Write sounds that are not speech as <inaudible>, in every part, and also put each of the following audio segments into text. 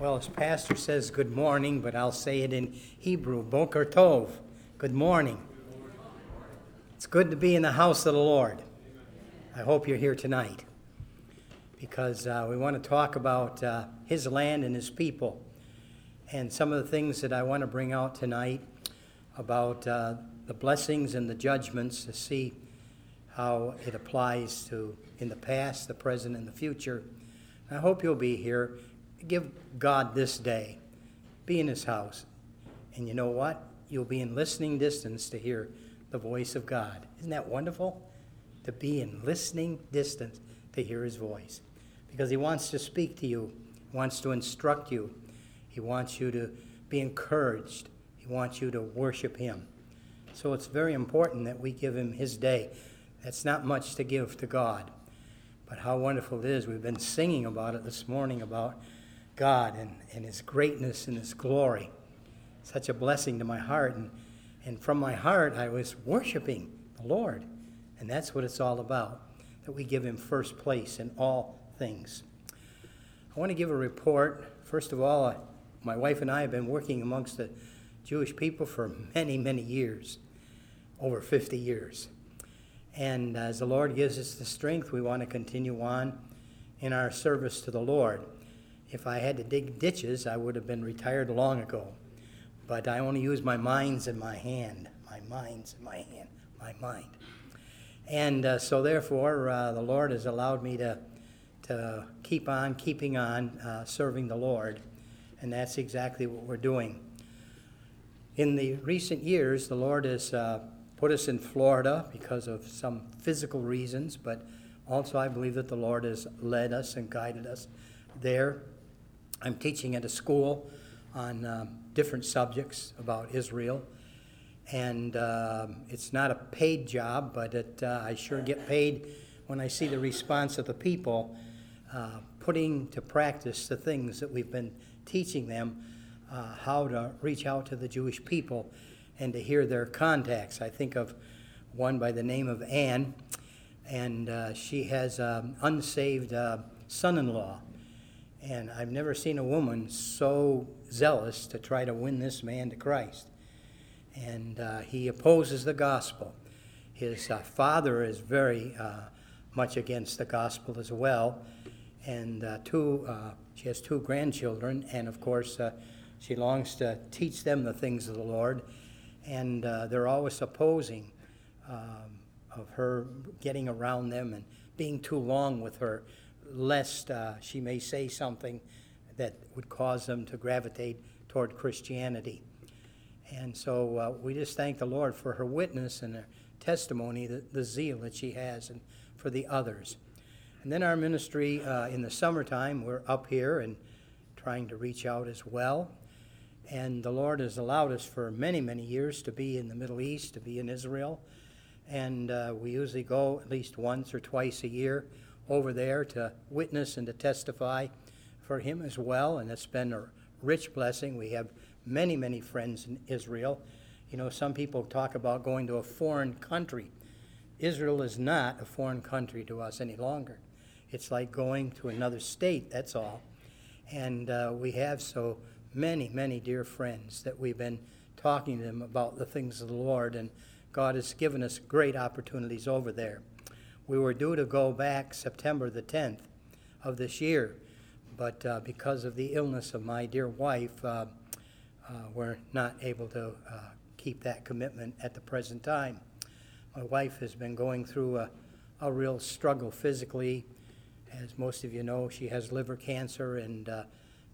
Well, as Pastor says good morning, but I'll say it in Hebrew, Boker Tov. Good morning. It's good to be in the house of the Lord. I hope you're here tonight because uh, we want to talk about uh, His land and His people. And some of the things that I want to bring out tonight about uh, the blessings and the judgments to see how it applies to in the past, the present, and the future. I hope you'll be here give God this day. Be in his house. And you know what? You'll be in listening distance to hear the voice of God. Isn't that wonderful? To be in listening distance to hear his voice. Because he wants to speak to you, he wants to instruct you, he wants you to be encouraged, he wants you to worship him. So it's very important that we give him his day. That's not much to give to God. But how wonderful it is. We've been singing about it this morning about God and, and His greatness and His glory. Such a blessing to my heart. And, and from my heart, I was worshiping the Lord. And that's what it's all about that we give Him first place in all things. I want to give a report. First of all, uh, my wife and I have been working amongst the Jewish people for many, many years over 50 years. And as the Lord gives us the strength, we want to continue on in our service to the Lord. If I had to dig ditches, I would have been retired long ago. But I only use my minds and my hand. My minds and my hand. My mind. And uh, so, therefore, uh, the Lord has allowed me to, to keep on keeping on uh, serving the Lord. And that's exactly what we're doing. In the recent years, the Lord has uh, put us in Florida because of some physical reasons, but also I believe that the Lord has led us and guided us there I'm teaching at a school on um, different subjects about Israel. And uh, it's not a paid job, but it, uh, I sure get paid when I see the response of the people uh, putting to practice the things that we've been teaching them uh, how to reach out to the Jewish people and to hear their contacts. I think of one by the name of Anne, and uh, she has an unsaved uh, son in law and I've never seen a woman so zealous to try to win this man to Christ. And uh, he opposes the gospel. His uh, father is very uh, much against the gospel as well. And uh, two, uh, she has two grandchildren, and of course, uh, she longs to teach them the things of the Lord. And they're always opposing um, of her getting around them and being too long with her lest uh, she may say something that would cause them to gravitate toward Christianity. And so uh, we just thank the Lord for her witness and her testimony, the, the zeal that she has, and for the others. And then our ministry uh, in the summertime, we're up here and trying to reach out as well. And the Lord has allowed us for many, many years to be in the Middle East, to be in Israel. And uh, we usually go at least once or twice a year over there to witness and to testify for him as well, and it's been a rich blessing. We have many, many friends in Israel. You know, some people talk about going to a foreign country. Israel is not a foreign country to us any longer. It's like going to another state, that's all. And uh, we have so many, many dear friends that we've been talking to them about the things of the Lord, and God has given us great opportunities over there. We were due to go back September the 10th of this year, but uh, because of the illness of my dear wife, uh, uh, we're not able to uh, keep that commitment at the present time. My wife has been going through a, a real struggle physically. As most of you know, she has liver cancer, and uh,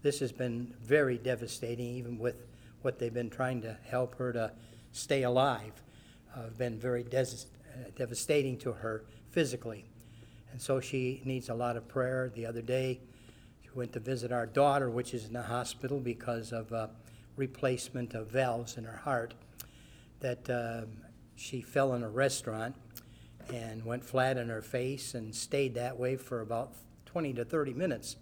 this has been very devastating, even with what they've been trying to help her to stay alive. Uh, been very des- devastating to her physically. And so she needs a lot of prayer. The other day, she went to visit our daughter, which is in the hospital because of uh, replacement of valves in her heart. That uh, she fell in a restaurant and went flat on her face and stayed that way for about 20 to 30 minutes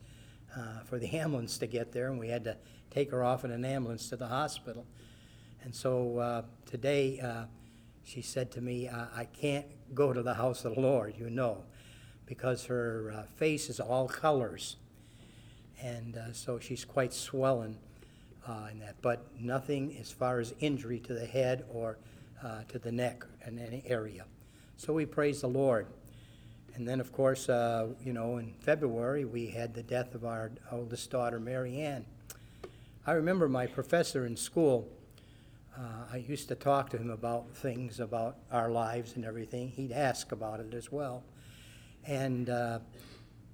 uh, for the <laughs> ambulance to get there, and we had to take her off in an ambulance to the hospital. And so uh, today, uh, she said to me, I, I can't go to the house of the Lord, you know, because her uh, face is all colors. And uh, so she's quite swollen uh, in that, but nothing as far as injury to the head or uh, to the neck in any area. So we praise the Lord. And then, of course, uh, you know, in February, we had the death of our oldest daughter, Mary Ann. I remember my professor in school, uh, I used to talk to him about things about our lives and everything. He'd ask about it as well. And uh,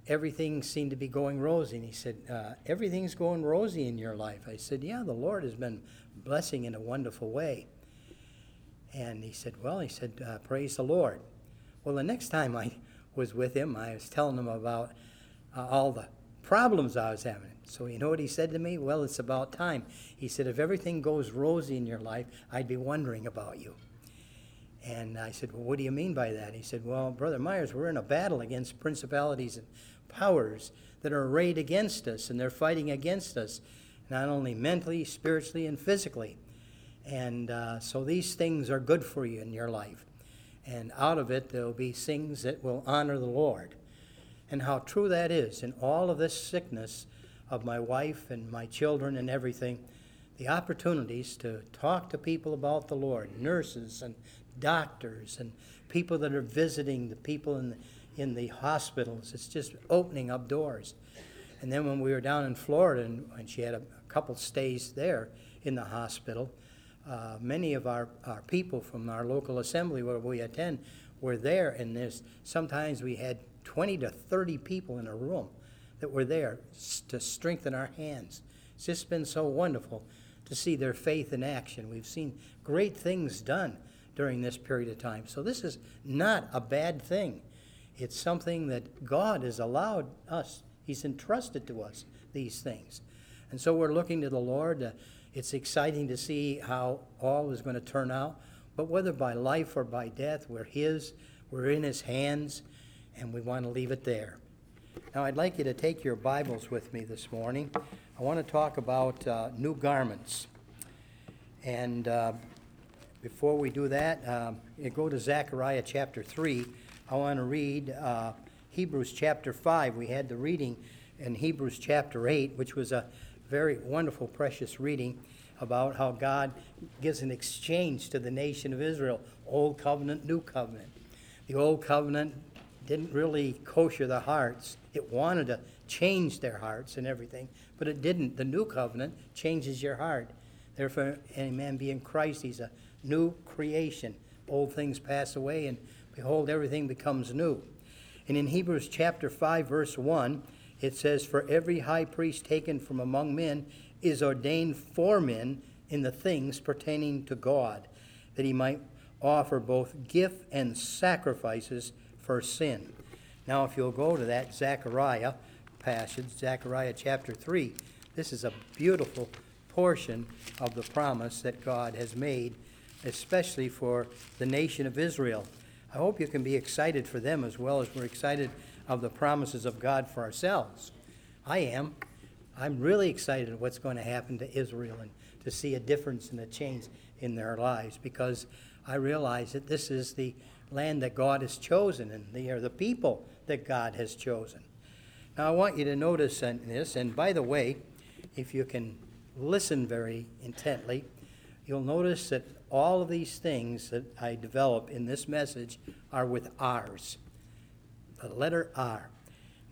everything seemed to be going rosy. And he said, uh, Everything's going rosy in your life. I said, Yeah, the Lord has been blessing in a wonderful way. And he said, Well, he said, uh, Praise the Lord. Well, the next time I was with him, I was telling him about uh, all the problems I was having. So, you know what he said to me? Well, it's about time. He said, If everything goes rosy in your life, I'd be wondering about you. And I said, Well, what do you mean by that? He said, Well, Brother Myers, we're in a battle against principalities and powers that are arrayed against us, and they're fighting against us, not only mentally, spiritually, and physically. And uh, so these things are good for you in your life. And out of it, there will be things that will honor the Lord. And how true that is in all of this sickness of my wife and my children and everything, the opportunities to talk to people about the Lord, nurses and doctors and people that are visiting the people in the, in the hospitals. It's just opening up doors. And then when we were down in Florida and, and she had a, a couple stays there in the hospital, uh, many of our, our people from our local assembly where we attend were there, and there's sometimes we had 20 to 30 people in a room that were there to strengthen our hands. It's just been so wonderful to see their faith in action. We've seen great things done during this period of time. So this is not a bad thing. It's something that God has allowed us, He's entrusted to us these things. And so we're looking to the Lord. Uh, it's exciting to see how all is going to turn out. But whether by life or by death, we're His, we're in His hands, and we want to leave it there. Now, I'd like you to take your Bibles with me this morning. I want to talk about uh, new garments. And uh, before we do that, you go to Zechariah chapter 3. I want to read uh, Hebrews chapter 5. We had the reading in Hebrews chapter 8, which was a very wonderful, precious reading about how God gives an exchange to the nation of Israel Old covenant, new covenant. The old covenant didn't really kosher the hearts, it wanted to change their hearts and everything, but it didn't. The new covenant changes your heart. Therefore, any man be in Christ, he's a new creation. Old things pass away, and behold, everything becomes new. And in Hebrews chapter 5, verse 1, it says, For every high priest taken from among men is ordained for men in the things pertaining to God, that he might offer both gift and sacrifices for sin. Now, if you'll go to that Zechariah passage, Zechariah chapter 3, this is a beautiful portion of the promise that God has made especially for the nation of Israel. I hope you can be excited for them as well as we're excited of the promises of God for ourselves. I am. I'm really excited what's going to happen to Israel and to see a difference and a change in their lives because I realize that this is the land that God has chosen and they are the people that God has chosen. Now, I want you to notice this, and by the way, if you can listen very intently, you'll notice that all of these things that I develop in this message are with R's. The letter R.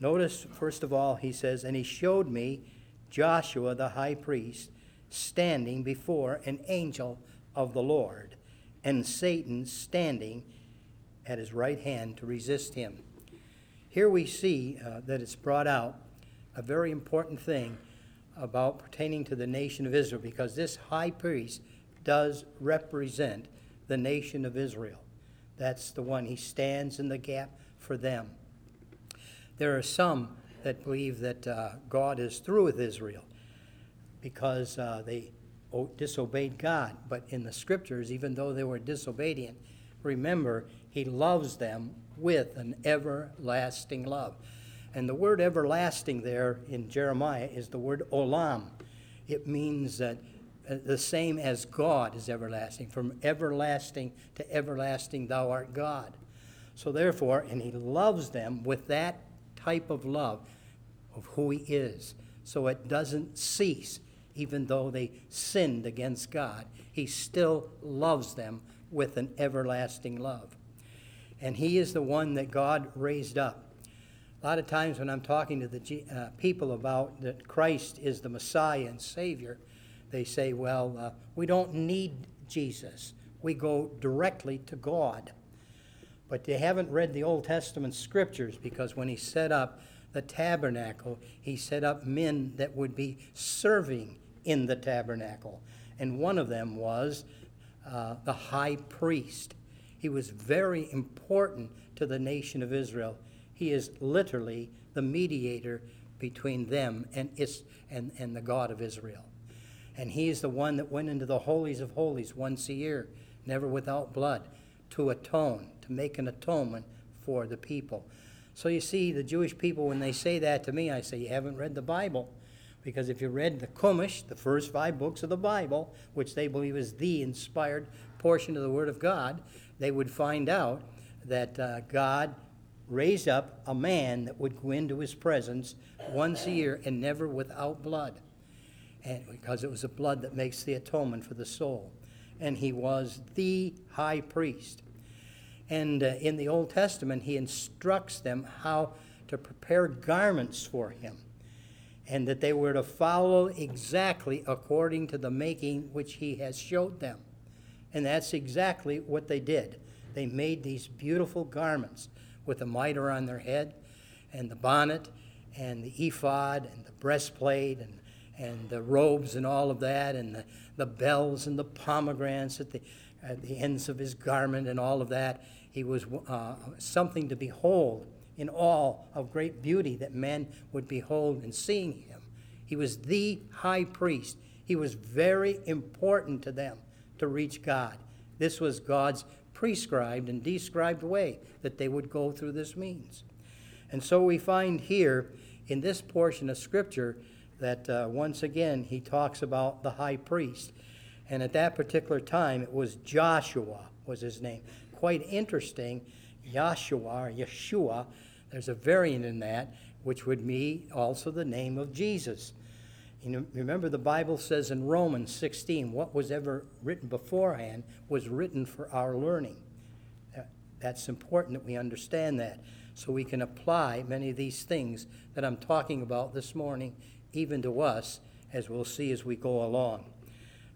Notice, first of all, he says, And he showed me Joshua the high priest standing before an angel of the Lord, and Satan standing at his right hand to resist him. Here we see uh, that it's brought out a very important thing about pertaining to the nation of Israel because this high priest does represent the nation of Israel. That's the one. He stands in the gap for them. There are some that believe that uh, God is through with Israel because uh, they disobeyed God. But in the scriptures, even though they were disobedient, remember, He loves them with an everlasting love. And the word everlasting there in Jeremiah is the word olam. It means that uh, the same as God is everlasting. From everlasting to everlasting, thou art God. So therefore, and he loves them with that type of love of who he is. so it doesn't cease. Even though they sinned against God, He still loves them with an everlasting love. And He is the one that God raised up. A lot of times when I'm talking to the uh, people about that Christ is the Messiah and Savior, they say, well, uh, we don't need Jesus. We go directly to God. But they haven't read the Old Testament scriptures because when he set up the tabernacle, he set up men that would be serving in the tabernacle. And one of them was uh, the high priest. He was very important to the nation of Israel. He is literally the mediator between them and, Is- and, and the God of Israel. And he is the one that went into the holies of holies once a year, never without blood, to atone, to make an atonement for the people. So you see, the Jewish people, when they say that to me, I say, You haven't read the Bible. Because if you read the Chumash, the first five books of the Bible, which they believe is the inspired portion of the Word of God, they would find out that uh, God raised up a man that would go into his presence once a year and never without blood. And because it was the blood that makes the atonement for the soul. And he was the high priest. And uh, in the Old Testament, he instructs them how to prepare garments for him, and that they were to follow exactly according to the making which he has showed them. And that's exactly what they did. They made these beautiful garments with the mitre on their head, and the bonnet, and the ephod, and the breastplate, and, and the robes, and all of that, and the, the bells, and the pomegranates at the, at the ends of his garment, and all of that. He was uh, something to behold in all of great beauty that men would behold in seeing him. He was the high priest. He was very important to them to reach God. This was God's prescribed and described way that they would go through this means. And so we find here in this portion of Scripture that uh, once again he talks about the high priest. And at that particular time, it was Joshua was his name quite interesting. Or Yeshua, there's a variant in that, which would be also the name of Jesus. You know, remember, the Bible says in Romans 16, what was ever written beforehand was written for our learning. That's important that we understand that so we can apply many of these things that I'm talking about this morning, even to us, as we'll see as we go along.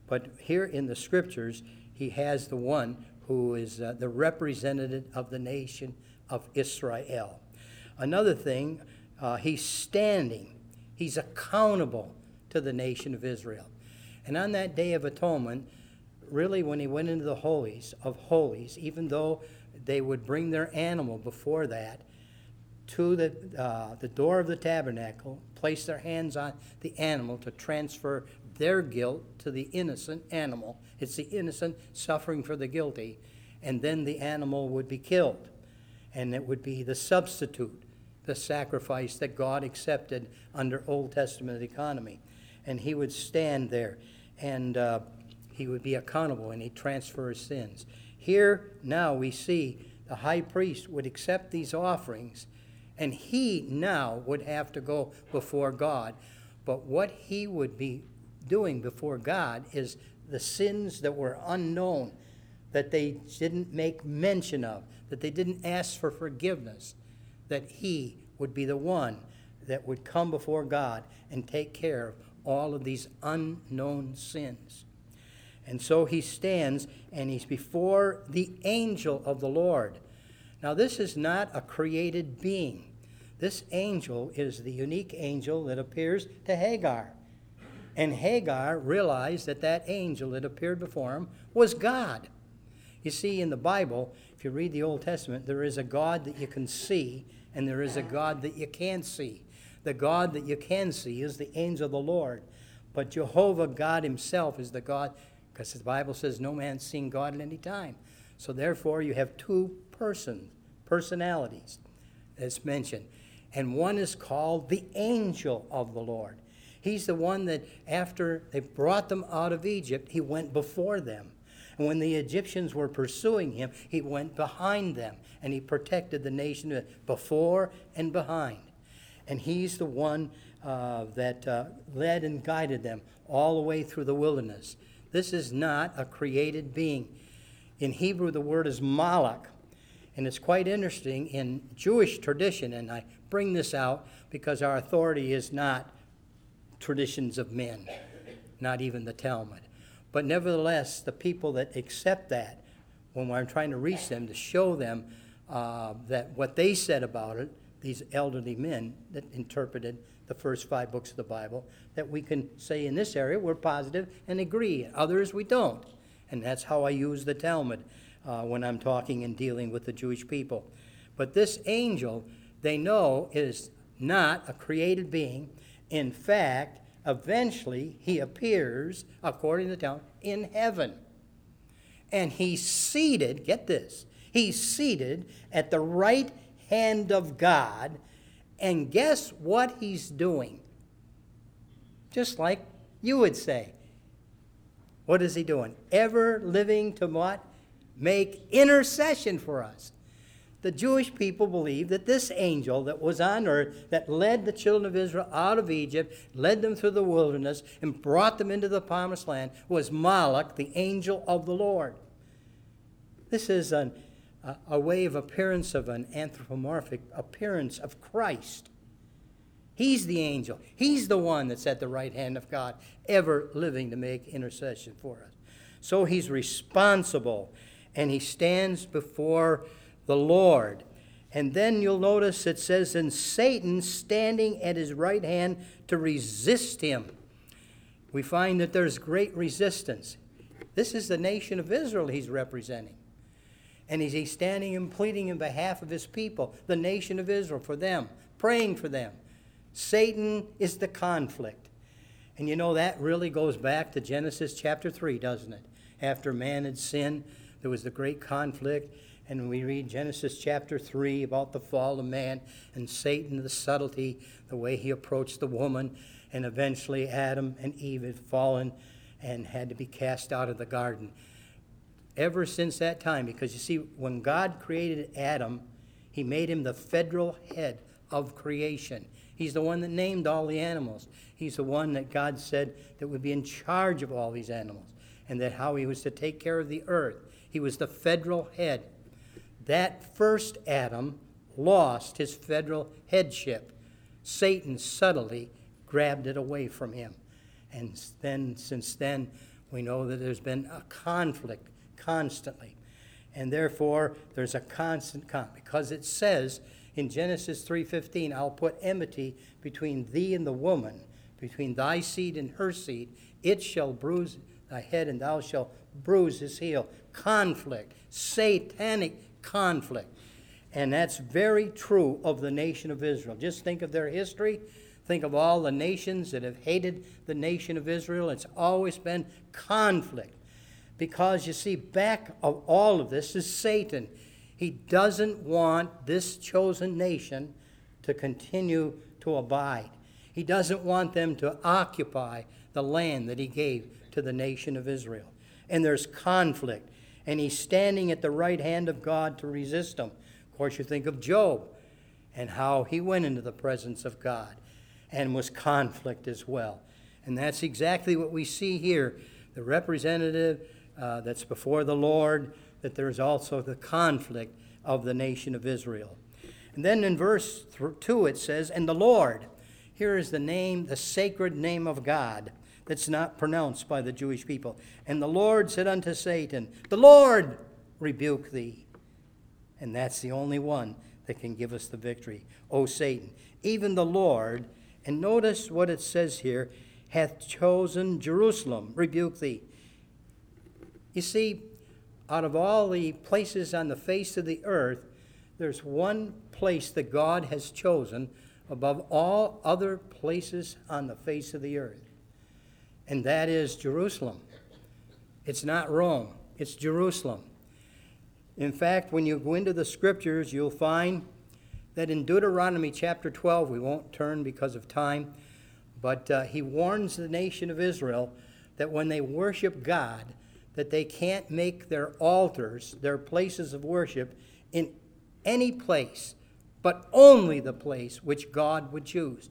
But here in the scriptures, he has the one who is uh, the representative of the nation of Israel. Another thing, uh, he's standing, he's accountable to the nation of Israel. And on that day of atonement, really, when he went into the holies of holies, even though they would bring their animal before that to the, uh, the door of the tabernacle, place their hands on the animal to transfer their guilt to the innocent animal. It's the innocent suffering for the guilty, and then the animal would be killed. And it would be the substitute, the sacrifice that God accepted under Old Testament economy. And he would stand there and uh, he would be accountable and he'd transfer his sins. Here now we see the high priest would accept these offerings and he now would have to go before God. But what he would be doing before God is the sins that were unknown, that they didn't make mention of, that they didn't ask for forgiveness, that He would be the one that would come before God and take care of all of these unknown sins. And so he stands and he's before the angel of the Lord. Now, this is not a created being. This angel is the unique angel that appears to Hagar. And Hagar realized that that angel that appeared before him was God. You see, in the Bible, if you read the Old Testament, there is a God that you can see, and there is a God that you can't see. The God that you can see is the angel of the Lord. But Jehovah God Himself is the God, because the Bible says no man's seen God at any time. So therefore, you have two persons, personalities, as mentioned. And one is called the angel of the Lord. He's the one that, after they brought them out of Egypt, he went before them. And when the Egyptians were pursuing him, he went behind them and he protected the nation before and behind. And he's the one uh, that uh, led and guided them all the way through the wilderness. This is not a created being. In Hebrew, the word is malach. And it's quite interesting in Jewish tradition, and I bring this out because our authority is not traditions of men, not even the Talmud. But nevertheless, the people that accept that, when I'm trying to reach them to show them uh, that what they said about it, these elderly men that interpreted the first five books of the Bible, that we can say in this area we're positive and agree. Others we don't. And that's how I use the Talmud uh, when I'm talking and dealing with the Jewish people. But this angel, they know, is not a created being. In fact, eventually he appears, according to the Talmud, in heaven. And he's seated, get this, he's seated at the right hand of God. And guess what he's doing? Just like you would say. What is he doing? Ever living to what? Make intercession for us. The Jewish people believe that this angel that was on earth, that led the children of Israel out of Egypt, led them through the wilderness, and brought them into the promised land, was Malach, the angel of the Lord. This is an a, a way of appearance of an anthropomorphic appearance of Christ. He's the angel. He's the one that's at the right hand of God, ever living to make intercession for us. So he's responsible and he stands before the Lord. And then you'll notice it says, and Satan standing at his right hand to resist him. We find that there's great resistance. This is the nation of Israel he's representing. And he's standing and pleading in behalf of his people, the nation of Israel, for them, praying for them. Satan is the conflict. And you know, that really goes back to Genesis chapter 3, doesn't it? After man had sinned, there was the great conflict. And we read Genesis chapter 3 about the fall of man and Satan, the subtlety, the way he approached the woman. And eventually, Adam and Eve had fallen and had to be cast out of the garden ever since that time. Because you see, when God created Adam, he made him the federal head of creation. He's the one that named all the animals. He's the one that God said that would be in charge of all these animals and that how he was to take care of the earth. He was the federal head. That first Adam lost his federal headship. Satan subtly grabbed it away from him. And then, since then, we know that there's been a conflict constantly. And therefore, there's a constant conflict because it says in Genesis 3:15, "I'll put enmity between thee and the woman, between thy seed and her seed. It shall bruise thy head, and thou shalt bruise his heel." Conflict, satanic conflict. And that's very true of the nation of Israel. Just think of their history. Think of all the nations that have hated the nation of Israel. It's always been conflict. Because you see, back of all of this is Satan. He doesn't want this chosen nation to continue to abide. He doesn't want them to occupy the land that he gave to the nation of Israel. And there's conflict. And he's standing at the right hand of God to resist them. Of course, you think of Job and how he went into the presence of God and was conflict as well. And that's exactly what we see here. The representative uh, that's before the Lord, that there is also the conflict of the nation of Israel. And then in verse 2 it says, And the Lord, here is the name, the sacred name of God that's not pronounced by the Jewish people. And the Lord said unto Satan, The Lord rebuke thee. And that's the only one that can give us the victory. O Satan, even the Lord, and notice what it says here, hath chosen Jerusalem, rebuke thee. You see, out of all the places on the face of the earth, there's one place that God has chosen above all other places on the face of the earth, and that is Jerusalem. It's not Rome, it's Jerusalem. In fact, when you go into the scriptures, you'll find that in Deuteronomy chapter 12, we won't turn because of time, but uh, he warns the nation of Israel that when they worship God, that they can't make their altars, their places of worship, in any place, but only the place which God would choose.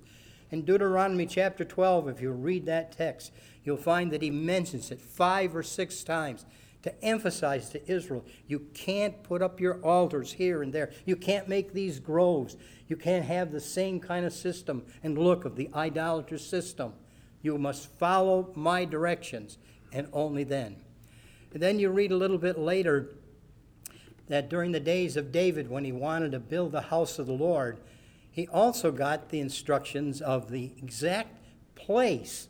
In Deuteronomy chapter 12, if you read that text, you'll find that he mentions it five or six times to emphasize to Israel you can't put up your altars here and there. You can't make these groves. You can't have the same kind of system and look of the idolatrous system. You must follow my directions, and only then. And then you read a little bit later that during the days of David, when he wanted to build the house of the Lord, he also got the instructions of the exact place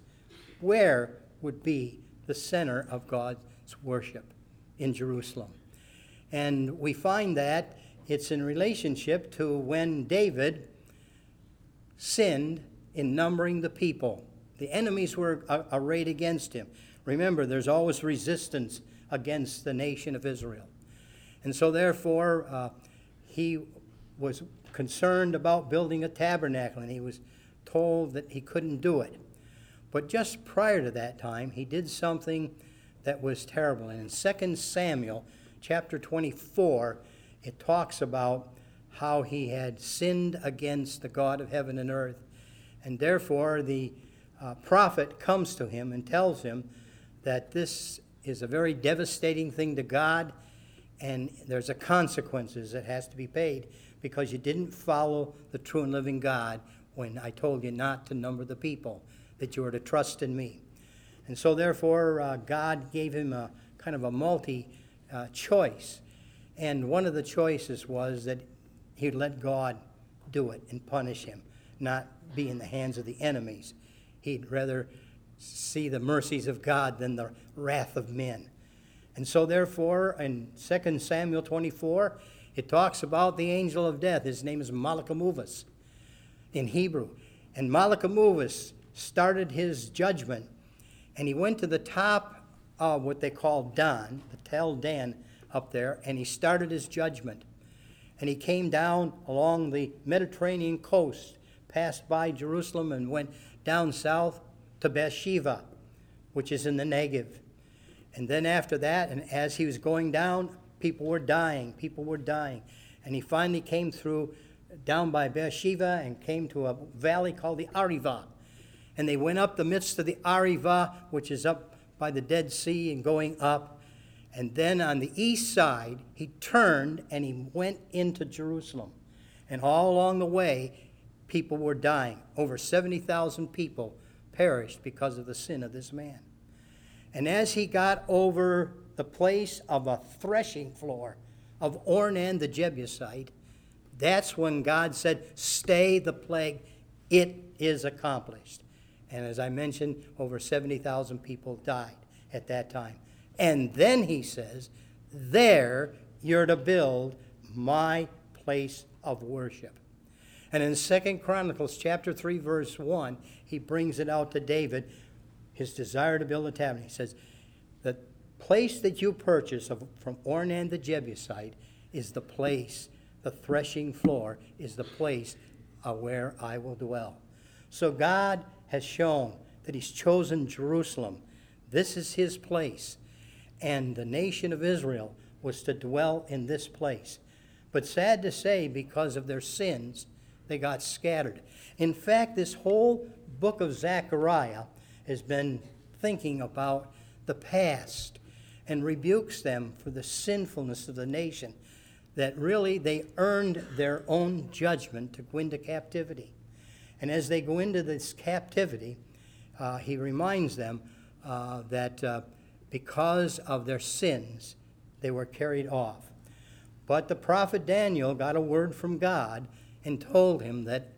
where would be the center of God's worship in Jerusalem. And we find that it's in relationship to when David sinned in numbering the people. The enemies were arrayed against him. Remember, there's always resistance against the nation of Israel. And so, therefore, uh, he was concerned about building a tabernacle, and he was told that he couldn't do it. But just prior to that time, he did something that was terrible. And in 2 Samuel chapter 24, it talks about how he had sinned against the God of heaven and earth. And therefore, the uh, prophet comes to him and tells him that this is a very devastating thing to God, and there's a consequences that has to be paid because you didn't follow the true and living God when I told you not to number the people, that you were to trust in me. And so, therefore, uh, God gave him a kind of a multi uh, choice. And one of the choices was that he'd let God do it and punish him, not be in the hands of the enemies. He'd rather see the mercies of God than the wrath of men. And so, therefore, in 2 Samuel 24, it talks about the angel of death. His name is Malachamuvas in Hebrew. And Malachamuvas started his judgment, and he went to the top of what they call Dan, the Tel Dan up there, and he started his judgment. And he came down along the Mediterranean coast, passed by Jerusalem, and went down south to Beersheba, which is in the Negev. And then after that, and as he was going down, people were dying. People were dying. And he finally came through down by Beersheba and came to a valley called the Arivah. And they went up the midst of the Arivah, which is up by the Dead Sea and going up. And then on the east side, he turned and he went into Jerusalem. And all along the way, people were dying. Over 70,000 people perished because of the sin of this man. And as he got over the place of a threshing floor of Ornan the Jebusite, that's when God said, Stay the plague, it is accomplished. And as I mentioned, over 70,000 people died at that time. And then he says, There you're to build my place of worship. And in Second Chronicles chapter 3, verse 1, he brings it out to David, his desire to build a tabernacle. He says, place that you purchase of, from Ornan the Jebusite is the place, the threshing floor is the place where I will dwell. So God has shown that He's chosen Jerusalem. This is His place. And the nation of Israel was to dwell in this place. But sad to say, because of their sins, they got scattered. In fact, this whole book of Zechariah has been thinking about the past and rebukes them for the sinfulness of the nation, that really they earned their own judgment to go into captivity. And as they go into this captivity, uh, he reminds them uh, that uh, because of their sins, they were carried off. But the prophet Daniel got a word from God and told him that,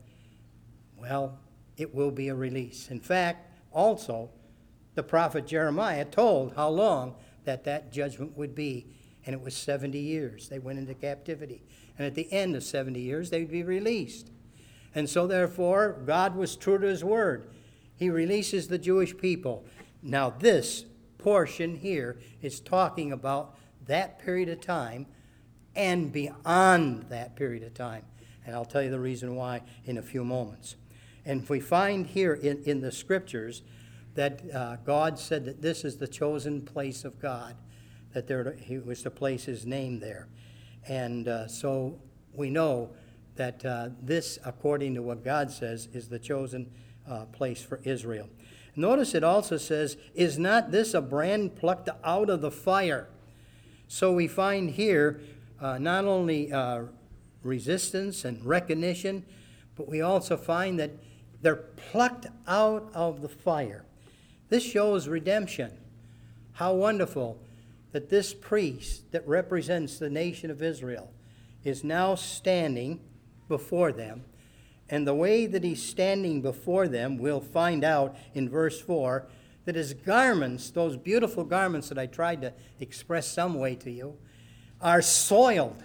well, it will be a release. In fact, also, the prophet Jeremiah told how long that that judgment would be, and it was 70 years. They went into captivity. And at the end of 70 years, they'd be released. And so, therefore, God was true to his word. He releases the Jewish people. Now, this portion here is talking about that period of time and beyond that period of time. And I'll tell you the reason why in a few moments. And if we find here in, in the scriptures that uh, God said that this is the chosen place of God, that there, he was to place his name there. And uh, so we know that uh, this, according to what God says, is the chosen uh, place for Israel. Notice it also says, Is not this a brand plucked out of the fire? So we find here uh, not only uh, resistance and recognition, but we also find that they're plucked out of the fire. This shows redemption. How wonderful that this priest that represents the nation of Israel is now standing before them. And the way that he's standing before them, we'll find out in verse 4 that his garments, those beautiful garments that I tried to express some way to you, are soiled.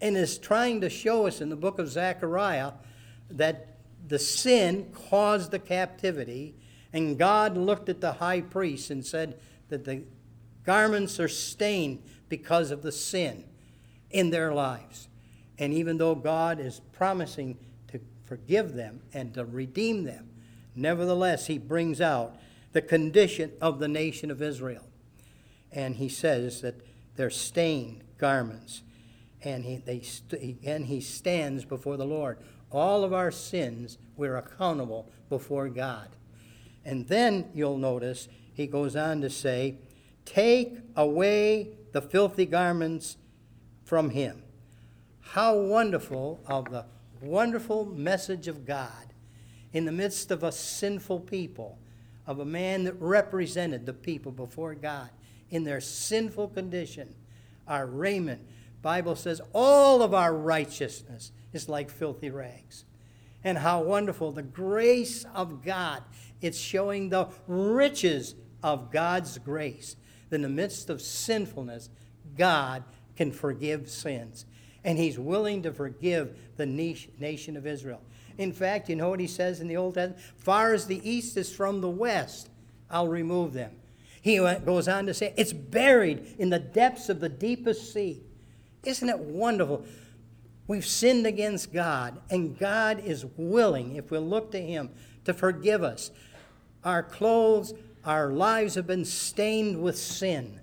And is trying to show us in the book of Zechariah that the sin caused the captivity, and God looked at the high priest and said that the garments are stained because of the sin in their lives. And even though God is promising to forgive them and to redeem them, nevertheless, He brings out the condition of the nation of Israel. And He says that they're stained garments. And he, they st- and he stands before the Lord. All of our sins, we're accountable before God. And then you'll notice he goes on to say, Take away the filthy garments from him. How wonderful of the wonderful message of God in the midst of a sinful people, of a man that represented the people before God in their sinful condition. Our raiment, Bible says, all of our righteousness is like filthy rags. And how wonderful the grace of God. It's showing the riches of God's grace. That In the midst of sinfulness, God can forgive sins. And He's willing to forgive the nation of Israel. In fact, you know what He says in the Old Testament? Far as the east is from the west, I'll remove them. He goes on to say, it's buried in the depths of the deepest sea. Isn't it wonderful? We've sinned against God, and God is willing, if we look to Him, to forgive us. Our clothes, our lives have been stained with sin,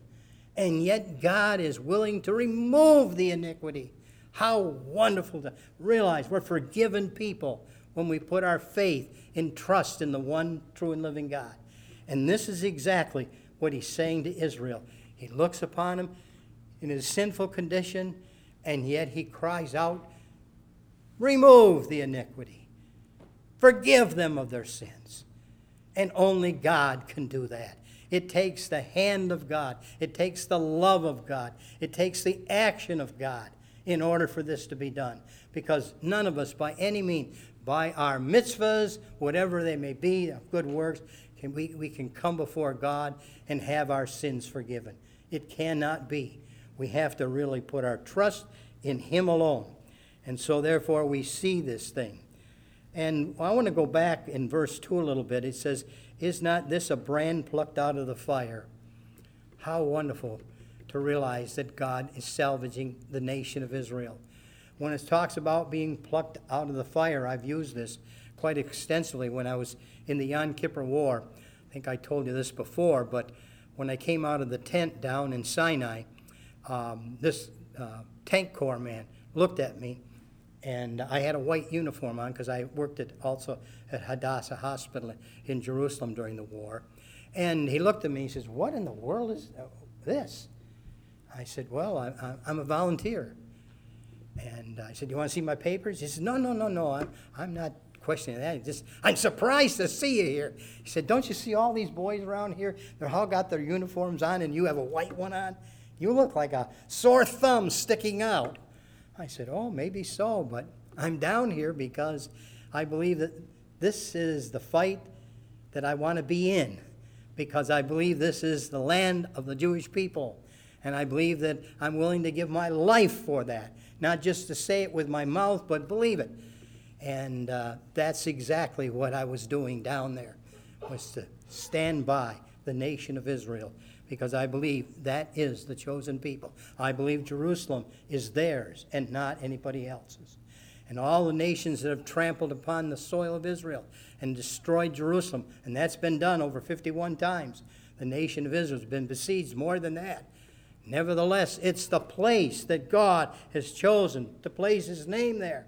and yet God is willing to remove the iniquity. How wonderful to realize we're forgiven people when we put our faith and trust in the one true and living God. And this is exactly what he's saying to Israel. He looks upon him in his sinful condition, and yet he cries out, Remove the iniquity, forgive them of their sins. And only God can do that. It takes the hand of God, it takes the love of God, it takes the action of God in order for this to be done. Because none of us, by any means, by our mitzvahs, whatever they may be, good works, can we, we can come before God and have our sins forgiven. It cannot be. We have to really put our trust in Him alone. And so, therefore, we see this thing. And I want to go back in verse 2 a little bit. It says, Is not this a brand plucked out of the fire? How wonderful to realize that God is salvaging the nation of Israel. When it talks about being plucked out of the fire, I've used this quite extensively when I was in the Yom Kippur War. I think I told you this before, but when I came out of the tent down in Sinai, um, this uh, tank corps man looked at me, and I had a white uniform on because I worked at also at Hadassah Hospital in Jerusalem during the war. And he looked at me and he says, What in the world is this? I said, Well, I, am a volunteer. And I said, You want to see my papers? He said, No, no, no, no, I'm, I'm not questioning that. Just, I'm surprised to see you here. He said, Don't you see all these boys around here? They're all got their uniforms on, and you have a white one on? You look like a sore thumb sticking out. I said, Oh, maybe so, but I'm down here because I believe that this is the fight that I want to be in, because I believe this is the land of the Jewish people. And I believe that I'm willing to give my life for that. Not just to say it with my mouth, but believe it. And uh, that's exactly what I was doing down there, was to stand by the nation of Israel, because I believe that is the chosen people. I believe Jerusalem is theirs and not anybody else's. And all the nations that have trampled upon the soil of Israel and destroyed Jerusalem, and that's been done over 51 times. The nation of Israel has been besieged more than that. Nevertheless, it's the place that God has chosen to place his name there.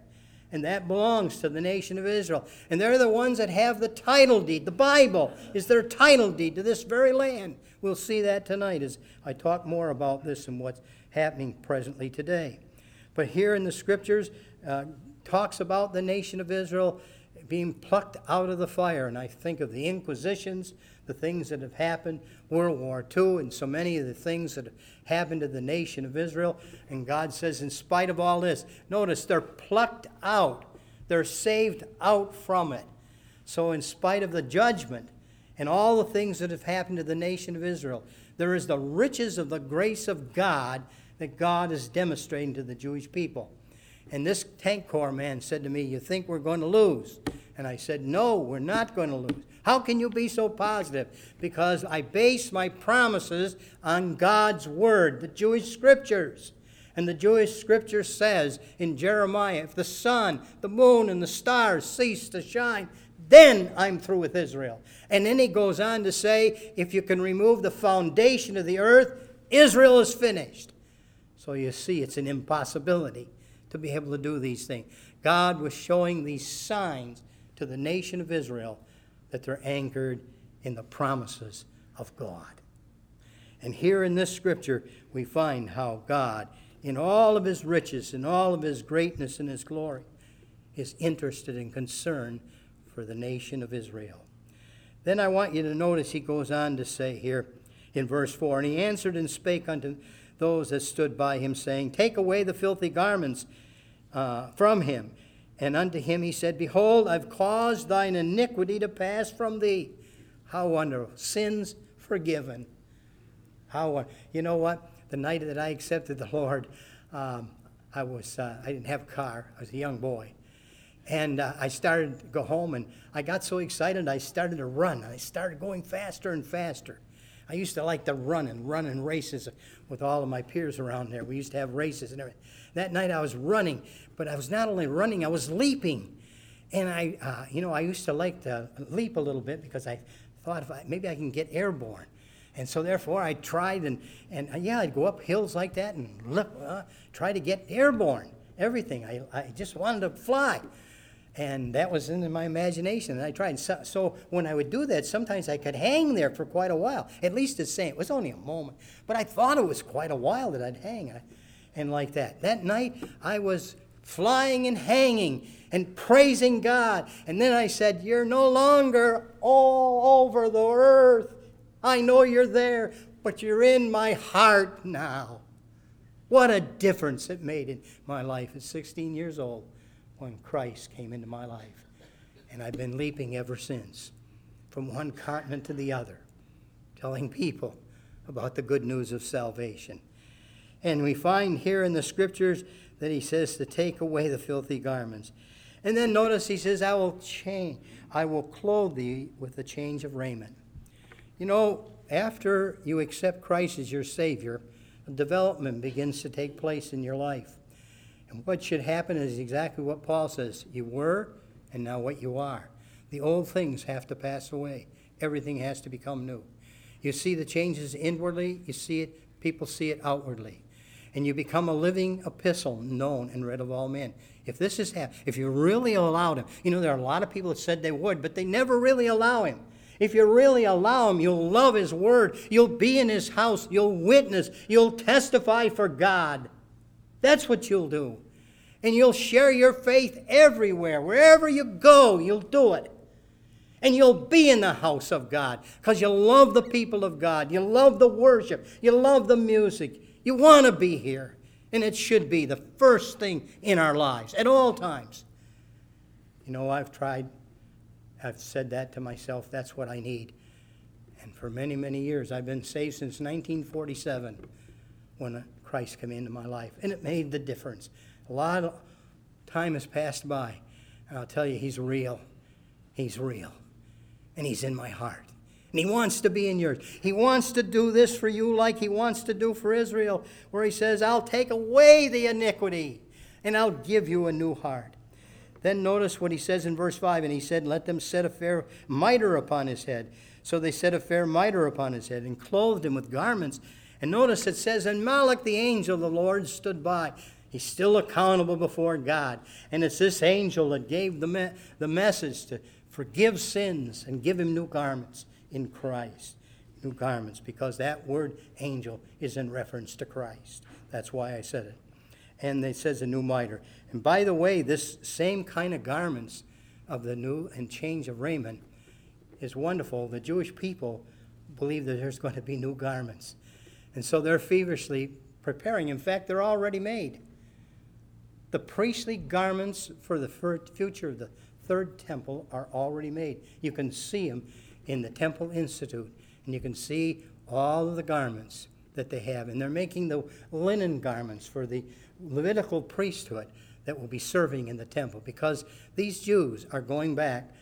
And that belongs to the nation of Israel. And they're the ones that have the title deed. The Bible is their title deed to this very land. We'll see that tonight as I talk more about this and what's happening presently today. But here in the scriptures, uh, talks about the nation of Israel being plucked out of the fire. And I think of the Inquisitions, the things that have happened, World War II, and so many of the things that have happened to the nation of Israel. And God says, in spite of all this, notice they're plucked out, they're saved out from it. So, in spite of the judgment and all the things that have happened to the nation of Israel, there is the riches of the grace of God that God is demonstrating to the Jewish people. And this tank corps man said to me, You think we're going to lose? And I said, No, we're not going to lose. How can you be so positive? Because I base my promises on God's word, the Jewish scriptures. And the Jewish scripture says in Jeremiah, if the sun, the moon, and the stars cease to shine, then I'm through with Israel. And then he goes on to say, if you can remove the foundation of the earth, Israel is finished. So you see, it's an impossibility to be able to do these things. God was showing these signs to the nation of Israel that they're anchored in the promises of God. And here in this scripture, we find how God, in all of his riches, in all of his greatness and his glory, is interested and concerned for the nation of Israel. Then I want you to notice he goes on to say here in verse 4 And he answered and spake unto those that stood by him, saying, Take away the filthy garments uh, from him. And unto him he said, Behold, I've caused thine iniquity to pass from thee. How wonderful. Sins forgiven. How wonderful. You know what? The night that I accepted the Lord, um, I was uh, I didn't have a car. I was a young boy. And uh, I started to go home, and I got so excited, I started to run. I started going faster and faster. I used to like to run and run in races with all of my peers around there. We used to have races and everything. That night I was running, but I was not only running, I was leaping. And I, uh, you know, I used to like to leap a little bit because I thought if I, maybe I can get airborne. And so therefore I tried and, and uh, yeah, I'd go up hills like that and lip, uh, try to get airborne, everything. I, I just wanted to fly. And that was in my imagination. And I tried. So, so, when I would do that, sometimes I could hang there for quite a while. At least it's saying it was only a moment. But I thought it was quite a while that I'd hang. I, and like that. That night, I was flying and hanging and praising God. And then I said, You're no longer all over the earth. I know you're there, but you're in my heart now. What a difference it made in my life at 16 years old when Christ came into my life. And I've been leaping ever since, from one continent to the other, telling people about the good news of salvation. And we find here in the scriptures that he says to take away the filthy garments. And then notice he says, I will change, I will clothe thee with a change of raiment. You know, after you accept Christ as your Savior, development begins to take place in your life. And what should happen is exactly what Paul says you were, and now what you are. The old things have to pass away, everything has to become new. You see the changes inwardly, you see it, people see it outwardly and you become a living epistle known and read of all men. If this is happening, if you really allowed him, you know, there are a lot of people that said they would, but they never really allow him. If you really allow him, you'll love his word, you'll be in his house, you'll witness, you'll testify for God. That's what you'll do. And you'll share your faith everywhere. Wherever you go, you'll do it. And you'll be in the house of God because you love the people of God. You love the worship. You love the music. You want to be here. And it should be the first thing in our lives at all times. You know, I've tried, I've said that to myself, that's what I need. And for many, many years, I've been saved since 1947 when Christ came into my life. And it made the difference. A lot of time has passed by. And I'll tell you, He's real. He's real. And He's in my heart. And he wants to be in yours. He wants to do this for you like he wants to do for Israel, where he says, I'll take away the iniquity and I'll give you a new heart. Then notice what he says in verse 5 and he said, Let them set a fair mitre upon his head. So they set a fair mitre upon his head and clothed him with garments. And notice it says, And Malach the angel of the Lord stood by. He's still accountable before God. And it's this angel that gave the, me- the message to forgive sins and give him new garments in Christ. New garments, because that word angel is in reference to Christ. That's why I said it. And it says a new mitre. And by the way, this same kind of garments of the new and change of raiment is wonderful. The Jewish people believe that there's going to be new garments. And so they're feverishly preparing. In fact, they're already made. The priestly garments for the future of the third temple are already made. You can see them in the Temple Institute, and you can see all of the garments that they have. And they're making the linen garments for the Levitical priesthood that will be serving in the temple because these Jews are going back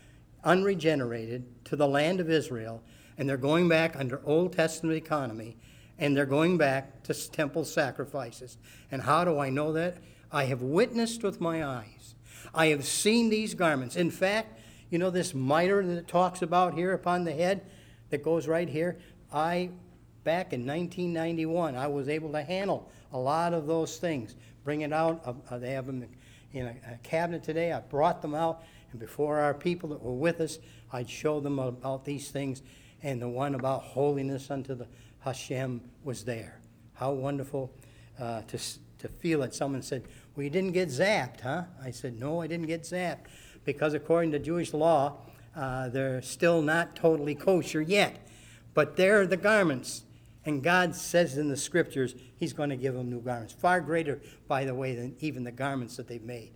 unregenerated to the land of Israel, and they're going back under Old Testament economy, and they're going back to temple sacrifices. And how do I know that? I have witnessed with my eyes. I have seen these garments. In fact, you know this mitre that it talks about here upon the head that goes right here? I, back in 1991, I was able to handle a lot of those things. Bring it out. Uh, they have them in a, a cabinet today. I brought them out and before our people that were with us, I'd show them about these things. And the one about holiness unto the Hashem was there. How wonderful uh, to, to feel it. someone said, Well, you didn't get zapped, huh? I said, No, I didn't get zapped. Because according to Jewish law, uh, they're still not totally kosher yet. But they're the garments. And God says in the scriptures, He's going to give them new garments. Far greater, by the way, than even the garments that they've made.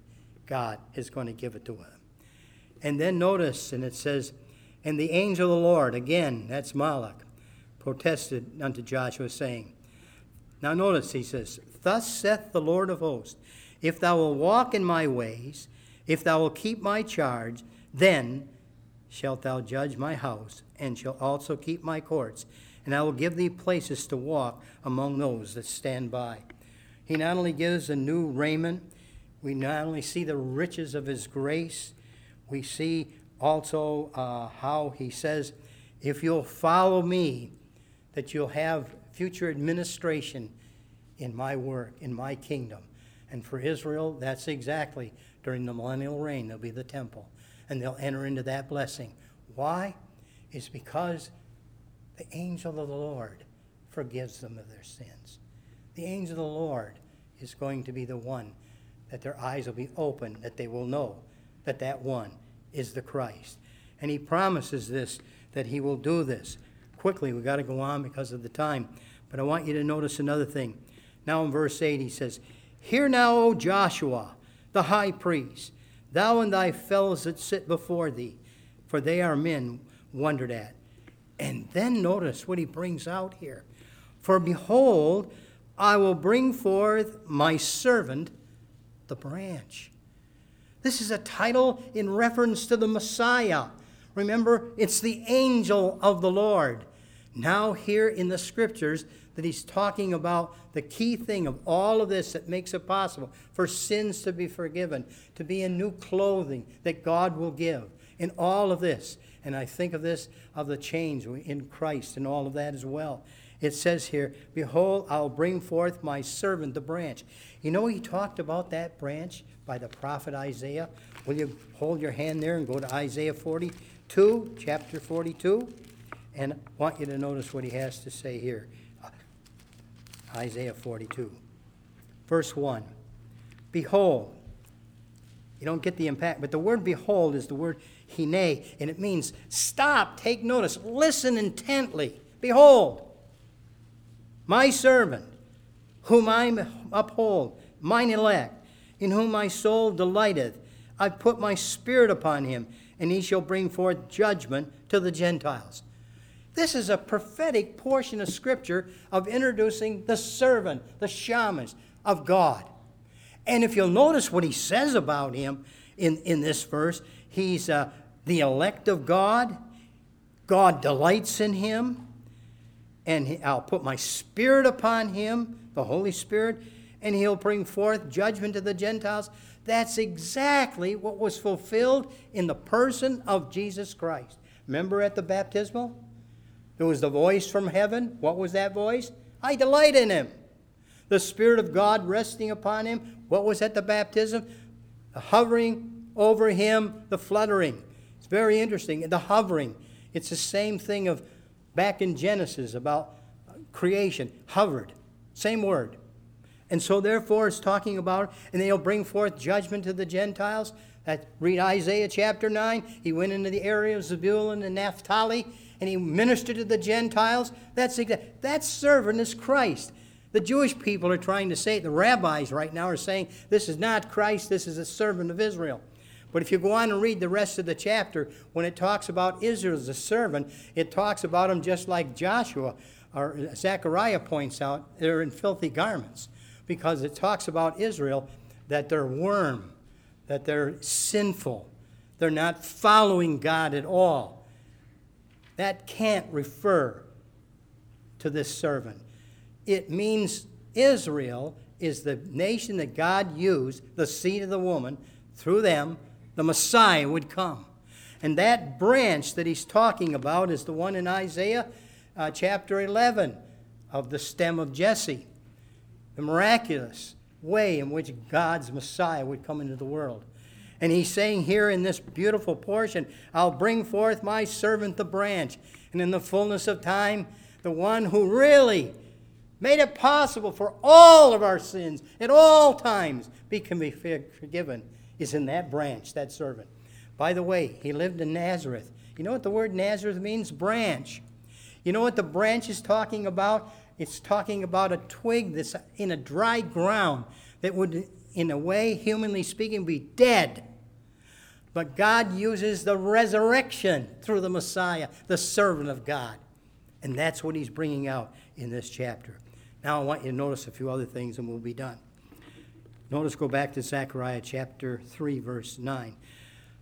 God is going to give it to them. And then notice, and it says, And the angel of the Lord, again, that's Malach, protested unto Joshua, saying, Now notice, he says, Thus saith the Lord of hosts, If thou wilt walk in my ways, if thou wilt keep my charge, then shalt thou judge my house, and shalt also keep my courts, and I will give thee places to walk among those that stand by. He not only gives a new raiment, we not only see the riches of his grace, we see also uh, how he says, if you'll follow me, that you'll have future administration in my work, in my kingdom. And for Israel, that's exactly during the millennial reign, there'll be the temple, and they'll enter into that blessing. Why? It's because the angel of the Lord forgives them of their sins. The angel of the Lord is going to be the one that their eyes will be open, that they will know that that one is the Christ. And he promises this, that he will do this. Quickly, we've got to go on because of the time. But I want you to notice another thing. Now in verse 8, he says, Hear now, O Joshua, the high priest, thou and thy fellows that sit before thee, for they are men wondered at. And then notice what he brings out here. For behold, I will bring forth my servant, the branch. This is a title in reference to the Messiah. Remember, it's the angel of the Lord. Now, here in the scriptures, that he's talking about the key thing of all of this that makes it possible for sins to be forgiven, to be in new clothing that God will give, in all of this. And I think of this, of the change in Christ and all of that as well. It says here, Behold, I'll bring forth my servant, the branch. You know, he talked about that branch by the prophet Isaiah. Will you hold your hand there and go to Isaiah 42, chapter 42? And I want you to notice what he has to say here. Isaiah 42, verse 1. Behold, you don't get the impact, but the word behold is the word hine, and it means stop, take notice, listen intently. Behold, my servant, whom I uphold, mine elect in whom my soul delighteth. I've put my spirit upon him, and he shall bring forth judgment to the Gentiles. This is a prophetic portion of Scripture of introducing the servant, the shamans of God. And if you'll notice what he says about him in, in this verse, he's uh, the elect of God. God delights in him. And he, I'll put my spirit upon him, the Holy Spirit, and he'll bring forth judgment to the Gentiles. That's exactly what was fulfilled in the person of Jesus Christ. Remember at the baptismal? There was the voice from heaven. What was that voice? I delight in him. The Spirit of God resting upon him. What was at the baptism? The hovering over him, the fluttering. It's very interesting. The hovering. It's the same thing of back in Genesis about creation. Hovered. Same word. And so, therefore, it's talking about, and they'll bring forth judgment to the Gentiles. That, read Isaiah chapter 9. He went into the area of Zebulun and Naphtali, and he ministered to the Gentiles. That's, that servant is Christ. The Jewish people are trying to say, the rabbis right now are saying, this is not Christ, this is a servant of Israel. But if you go on and read the rest of the chapter, when it talks about Israel as a servant, it talks about him just like Joshua or Zechariah points out, they're in filthy garments because it talks about Israel that they're worm, that they're sinful, they're not following God at all. That can't refer to this servant. It means Israel is the nation that God used, the seed of the woman, through them, the Messiah would come. And that branch that he's talking about is the one in Isaiah uh, chapter 11 of the stem of Jesse the miraculous way in which God's Messiah would come into the world. And he's saying here in this beautiful portion, I'll bring forth my servant the branch. And in the fullness of time, the one who really made it possible for all of our sins at all times be can be forgiven is in that branch, that servant. By the way, he lived in Nazareth. You know what the word Nazareth means? Branch. You know what the branch is talking about? It's talking about a twig that's in a dry ground that would, in a way, humanly speaking, be dead. But God uses the resurrection through the Messiah, the servant of God. And that's what he's bringing out in this chapter. Now I want you to notice a few other things and we'll be done. Notice, go back to Zechariah chapter 3, verse 9.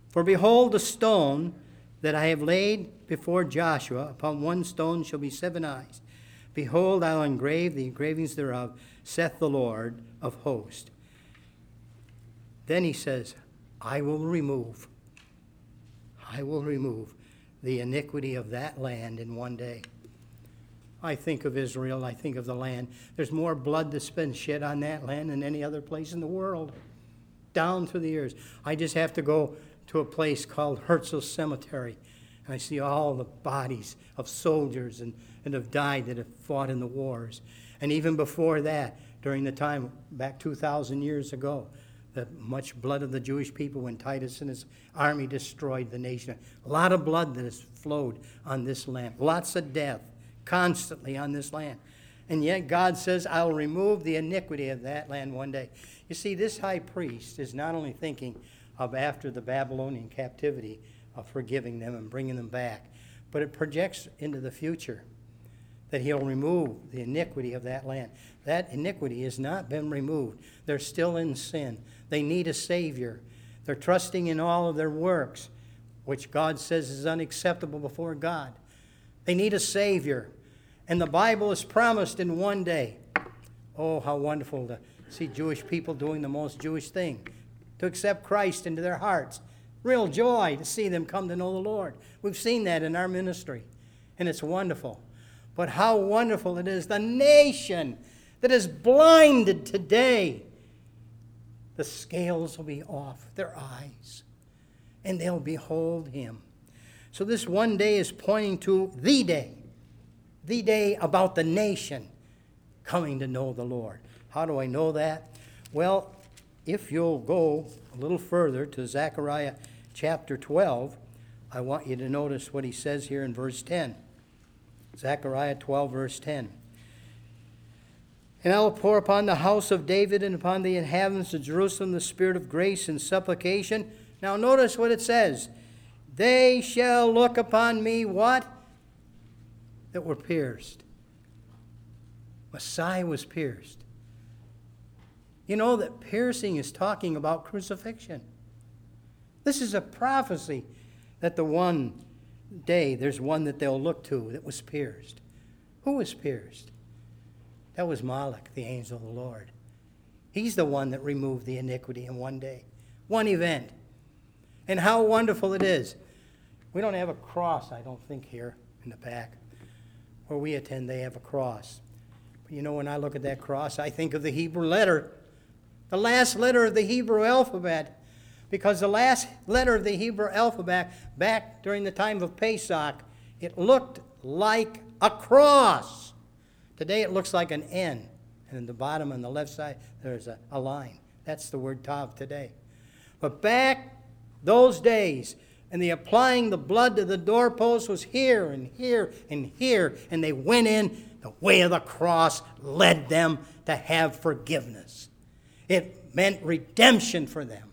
For behold, the stone that I have laid before Joshua, upon one stone shall be seven eyes. Behold, I'll engrave the engravings thereof, saith the Lord of hosts. Then he says, I will remove, I will remove the iniquity of that land in one day. I think of Israel, I think of the land. There's more blood that's been shed on that land than any other place in the world, down through the years. I just have to go to a place called Herzl Cemetery, and I see all the bodies of soldiers and and have died that have fought in the wars. And even before that, during the time back 2,000 years ago, the much blood of the Jewish people when Titus and his army destroyed the nation. A lot of blood that has flowed on this land. Lots of death constantly on this land. And yet God says, I'll remove the iniquity of that land one day. You see, this high priest is not only thinking of after the Babylonian captivity of forgiving them and bringing them back, but it projects into the future that he'll remove the iniquity of that land. That iniquity has not been removed. They're still in sin. They need a Savior. They're trusting in all of their works, which God says is unacceptable before God. They need a Savior. And the Bible is promised in one day. Oh, how wonderful to see Jewish people doing the most Jewish thing to accept Christ into their hearts. Real joy to see them come to know the Lord. We've seen that in our ministry, and it's wonderful. But how wonderful it is. The nation that is blinded today, the scales will be off their eyes and they'll behold him. So, this one day is pointing to the day, the day about the nation coming to know the Lord. How do I know that? Well, if you'll go a little further to Zechariah chapter 12, I want you to notice what he says here in verse 10. Zechariah 12, verse 10. And I will pour upon the house of David and upon the inhabitants of Jerusalem the spirit of grace and supplication. Now, notice what it says. They shall look upon me, what? That were pierced. Messiah was pierced. You know that piercing is talking about crucifixion. This is a prophecy that the one day, there's one that they'll look to that was pierced. Who was pierced? That was Malach, the angel of the Lord. He's the one that removed the iniquity in one day, one event. And how wonderful it is. We don't have a cross, I don't think, here in the back. Where we attend, they have a cross. But you know, when I look at that cross, I think of the Hebrew letter, the last letter of the Hebrew alphabet. Because the last letter of the Hebrew alphabet, back during the time of Pesach, it looked like a cross. Today it looks like an N. And in the bottom on the left side, there's a, a line. That's the word Tav today. But back those days, and the applying the blood to the doorpost was here and here and here, and they went in. The way of the cross led them to have forgiveness. It meant redemption for them.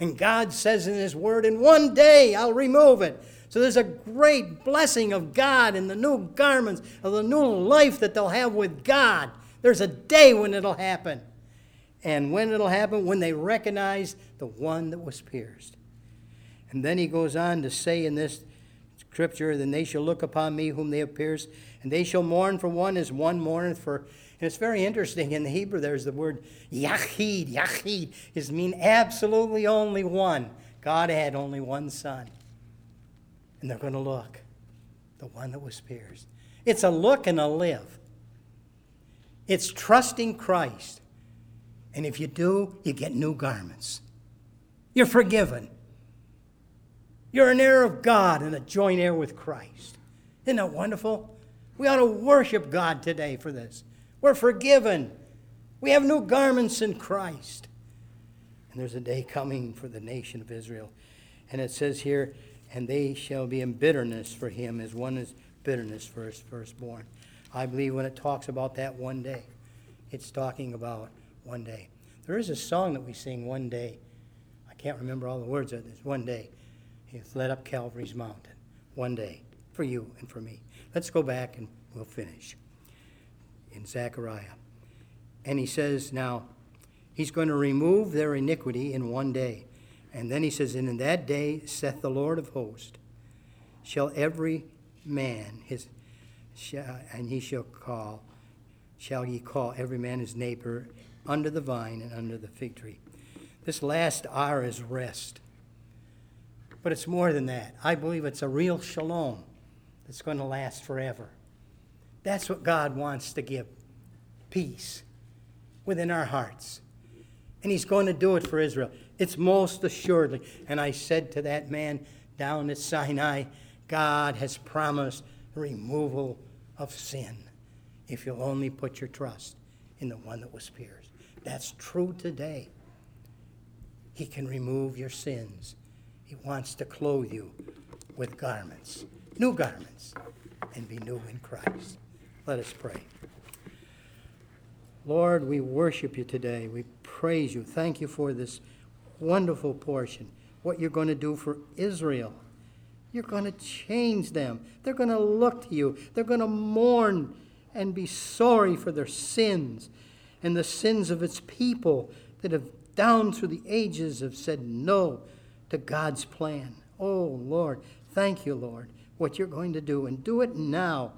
And God says in His Word, in one day I'll remove it. So there's a great blessing of God in the new garments, of the new life that they'll have with God. There's a day when it'll happen. And when it'll happen? When they recognize the one that was pierced. And then he goes on to say in this scripture, Then they shall look upon me whom they have pierced, and they shall mourn for one as one mourneth for. And it's very interesting. In the Hebrew, there's the word yachid. Yachid is mean absolutely only one. God had only one son. And they're going to look. The one that was pierced. It's a look and a live. It's trusting Christ. And if you do, you get new garments. You're forgiven. You're an heir of God and a joint heir with Christ. Isn't that wonderful? We ought to worship God today for this. We're forgiven. We have new garments in Christ. And there's a day coming for the nation of Israel. And it says here, and they shall be in bitterness for him as one is bitterness for his firstborn. I believe when it talks about that one day, it's talking about one day. There is a song that we sing one day. I can't remember all the words of this. One day. He led up Calvary's mountain one day for you and for me. Let's go back and we'll finish in Zechariah. And he says, Now, he's going to remove their iniquity in one day. And then he says, And in that day, saith the Lord of hosts, shall every man his, and he shall call, shall ye call every man his neighbor under the vine and under the fig tree. This last R is rest. But it's more than that. I believe it's a real shalom that's going to last forever. That's what God wants to give peace within our hearts. And He's going to do it for Israel. It's most assuredly. And I said to that man down at Sinai, God has promised removal of sin if you'll only put your trust in the one that was pierced. That's true today. He can remove your sins he wants to clothe you with garments, new garments, and be new in Christ. Let us pray. Lord, we worship you today. We praise you. Thank you for this wonderful portion. What you're going to do for Israel. You're going to change them. They're going to look to you. They're going to mourn and be sorry for their sins and the sins of its people that have down through the ages have said no to God's plan. Oh, Lord, thank you, Lord, what you're going to do, and do it now.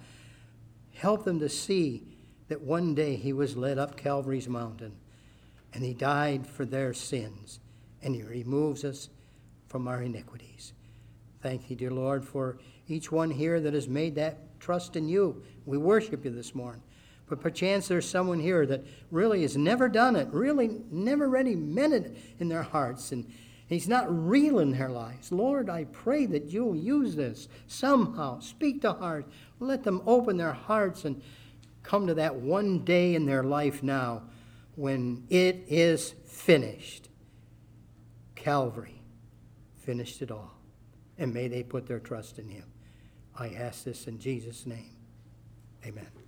Help them to see that one day he was led up Calvary's mountain and he died for their sins and he removes us from our iniquities. Thank you, dear Lord, for each one here that has made that trust in you. We worship you this morning. But perchance there's someone here that really has never done it, really never really meant it in their hearts. And He's not real in their lives. Lord, I pray that you'll use this somehow. Speak to hearts. Let them open their hearts and come to that one day in their life now when it is finished. Calvary finished it all. And may they put their trust in him. I ask this in Jesus' name. Amen.